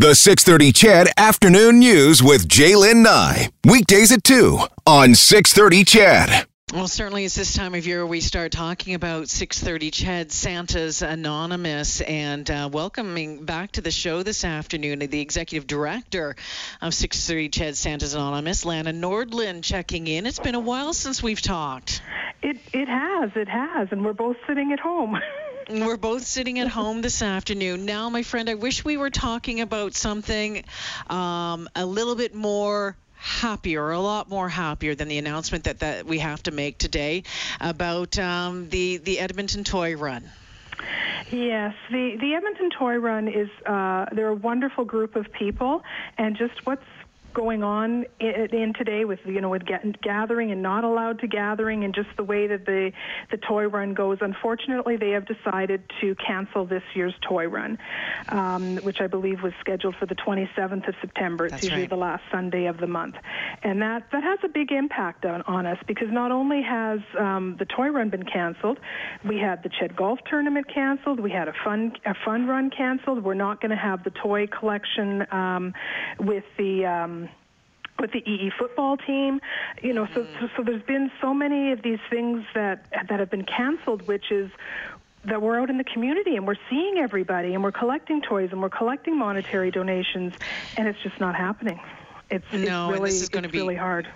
The 630 Ched Afternoon News with Jaylen Nye. Weekdays at 2 on 630 Ched. Well, certainly it's this time of year we start talking about 6:30 Ched Santa's Anonymous and uh, welcoming back to the show this afternoon the executive director of 6:30 Ched Santa's Anonymous, Lana Nordlund, checking in. It's been a while since we've talked. It it has, it has, and we're both sitting at home. We're both sitting at home this afternoon. Now, my friend, I wish we were talking about something um, a little bit more happier, a lot more happier than the announcement that, that we have to make today about um, the, the Edmonton Toy Run. Yes, the the Edmonton Toy Run is uh, they're a wonderful group of people, and just what's going on in, in today with you know with get, gathering and not allowed to gathering and just the way that the the toy run goes. Unfortunately, they have decided to cancel this year's toy run, um, which I believe was scheduled for the 27th of September. It's That's usually right. the last Sunday of the month, and that that has a big impact on, on us because not only has um, the toy run been canceled, we had the Ched Golf Tournament canceled, we had a fun a fun run canceled. We're not going to have the toy collection um, with the um, with the EE football team, you know, so, mm-hmm. so so there's been so many of these things that that have been canceled, which is that we're out in the community and we're seeing everybody and we're collecting toys and we're collecting monetary donations, and it's just not happening. It's, No, it's really this is gonna it's be- really hard.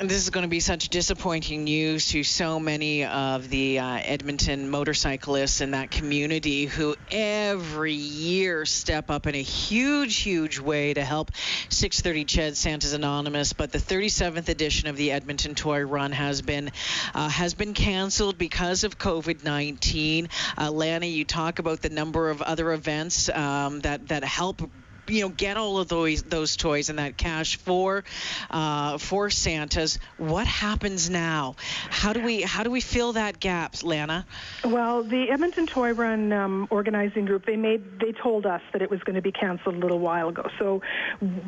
And this is going to be such disappointing news to so many of the uh, Edmonton motorcyclists in that community who every year step up in a huge, huge way to help 630 Ched Santa's Anonymous. But the 37th edition of the Edmonton Toy Run has been uh, has been canceled because of COVID-19. Uh, Lana, you talk about the number of other events um, that that help you know get all of those those toys and that cash for uh, for Santas. What happens now? How do we how do we fill that gap, Lana? Well, the Edmonton Toy Run um, organizing group they made they told us that it was going to be canceled a little while ago. So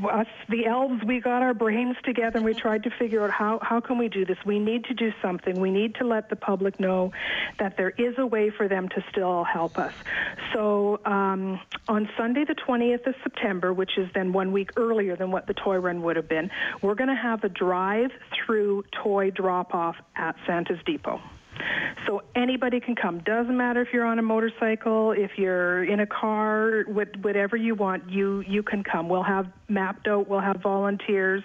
us the elves we got our brains together and we tried to figure out how how can we do this. We need to do something. We need to let the public know that there is a way for them to still help us. So um, on Sunday the 20th of September, which is then one week earlier than what the toy run would have been, we're going to have a drive-through toy drop-off at Santa's Depot. So anybody can come. Doesn't matter if you're on a motorcycle, if you're in a car, what- whatever you want, you you can come. We'll have mapped out. We'll have volunteers.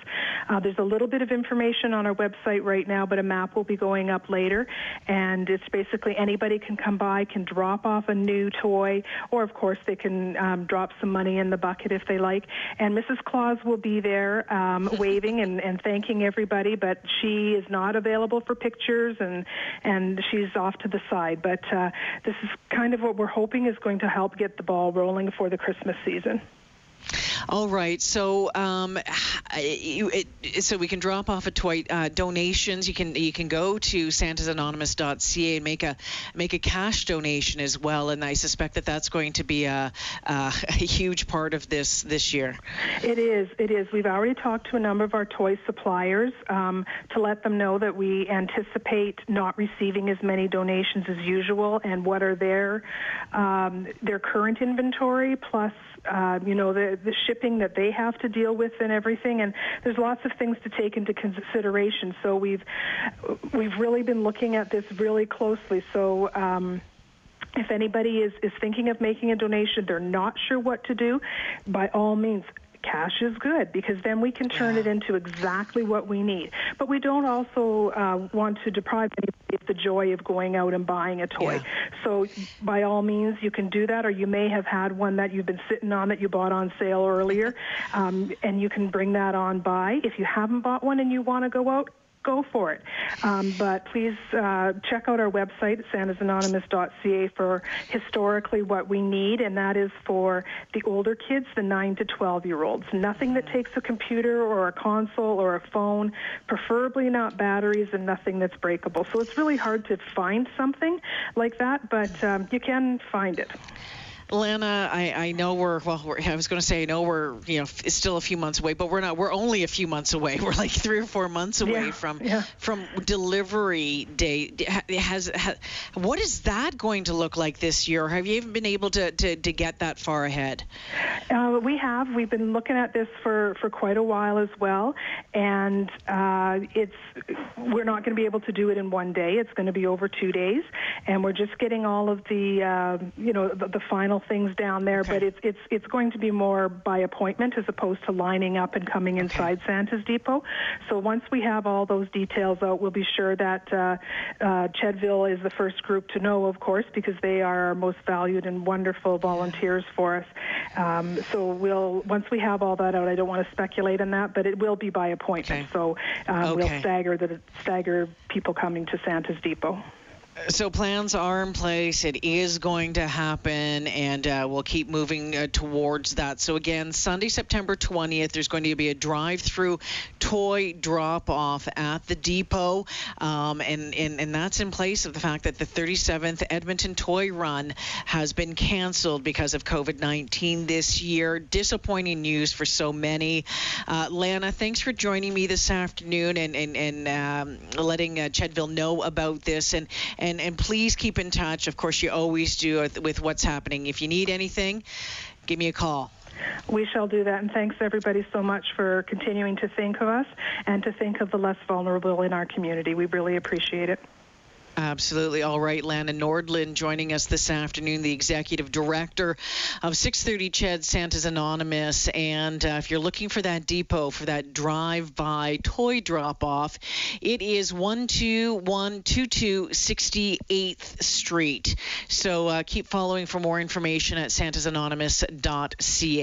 Uh, there's a little bit of information on our website right now, but a map will be going up later. And it's basically anybody can come by, can drop off a new toy, or of course they can um, drop some money in the bucket if they like. And Mrs. Claus will be there um, waving and, and thanking everybody, but she is not available for pictures and and she's off to the side. But uh, this is kind of what we're hoping is going to help get the ball rolling for the Christmas season. All right, so um, you, it, so we can drop off a toy uh, donations. You can you can go to santasanonymous.ca and make a make a cash donation as well. And I suspect that that's going to be a, a, a huge part of this this year. It is. It is. We've already talked to a number of our toy suppliers um, to let them know that we anticipate not receiving as many donations as usual, and what are their um, their current inventory plus. Uh, you know the the shipping that they have to deal with and everything, and there's lots of things to take into consideration. So we've we've really been looking at this really closely. So. Um, if anybody is, is thinking of making a donation, they're not sure what to do, by all means, cash is good because then we can turn it into exactly what we need. But we don't also uh, want to deprive anybody the joy of going out and buying a toy. Yeah. So by all means, you can do that, or you may have had one that you've been sitting on that you bought on sale earlier, um, and you can bring that on by. If you haven't bought one and you want to go out, go for it. Um, but please uh, check out our website, santasanonymous.ca, for historically what we need, and that is for the older kids, the 9 to 12 year olds. Nothing that takes a computer or a console or a phone, preferably not batteries, and nothing that's breakable. So it's really hard to find something like that, but um, you can find it. Lana, I, I know we're well. We're, I was going to say I know we're you know still a few months away, but we're not. We're only a few months away. We're like three or four months away Yeah, from yeah. from delivery date. Has, has what is that going to look like this year? Have you even been able to to, to get that far ahead? Uh, we have. We've been looking at this for, for quite a while as well, and uh, it's we're not going to be able to do it in one day. It's going to be over two days, and we're just getting all of the uh, you know the, the final things down there. Okay. But it's it's it's going to be more by appointment as opposed to lining up and coming inside Santa's Depot. So once we have all those details out, we'll be sure that uh, uh, Chedville is the first group to know, of course, because they are our most valued and wonderful volunteers for us. Um, so we'll once we have all that out, I don't want to speculate on that, but it will be by appointment. Okay. So Okay. we'll stagger the stagger people coming to Santa's Depot. So plans are in place. It is going to happen, and uh, we'll keep moving uh, towards that. So again, Sunday, September 20th, there's going to be a drive-through toy drop-off at the depot, um, and, and and that's in place of the fact that the 37th Edmonton Toy Run has been canceled because of COVID-19 this year. Disappointing news for so many. Uh, Lana, thanks for joining me this afternoon and and and um, letting uh, Chedville know about this and and and please keep in touch. Of course, you always do with, with what's happening. If you need anything, give me a call. We shall do that, and thanks everybody so much for continuing to think of us and to think of the less vulnerable in our community. We really appreciate it. Absolutely. All right, Lana Nordlund joining us this afternoon, the executive director of 630 Ched Santa's Anonymous. And uh, if you're looking for that depot, for that drive-by toy drop-off, it is 12122 68th Street. So uh, keep following for more information at santasanonymous.ca.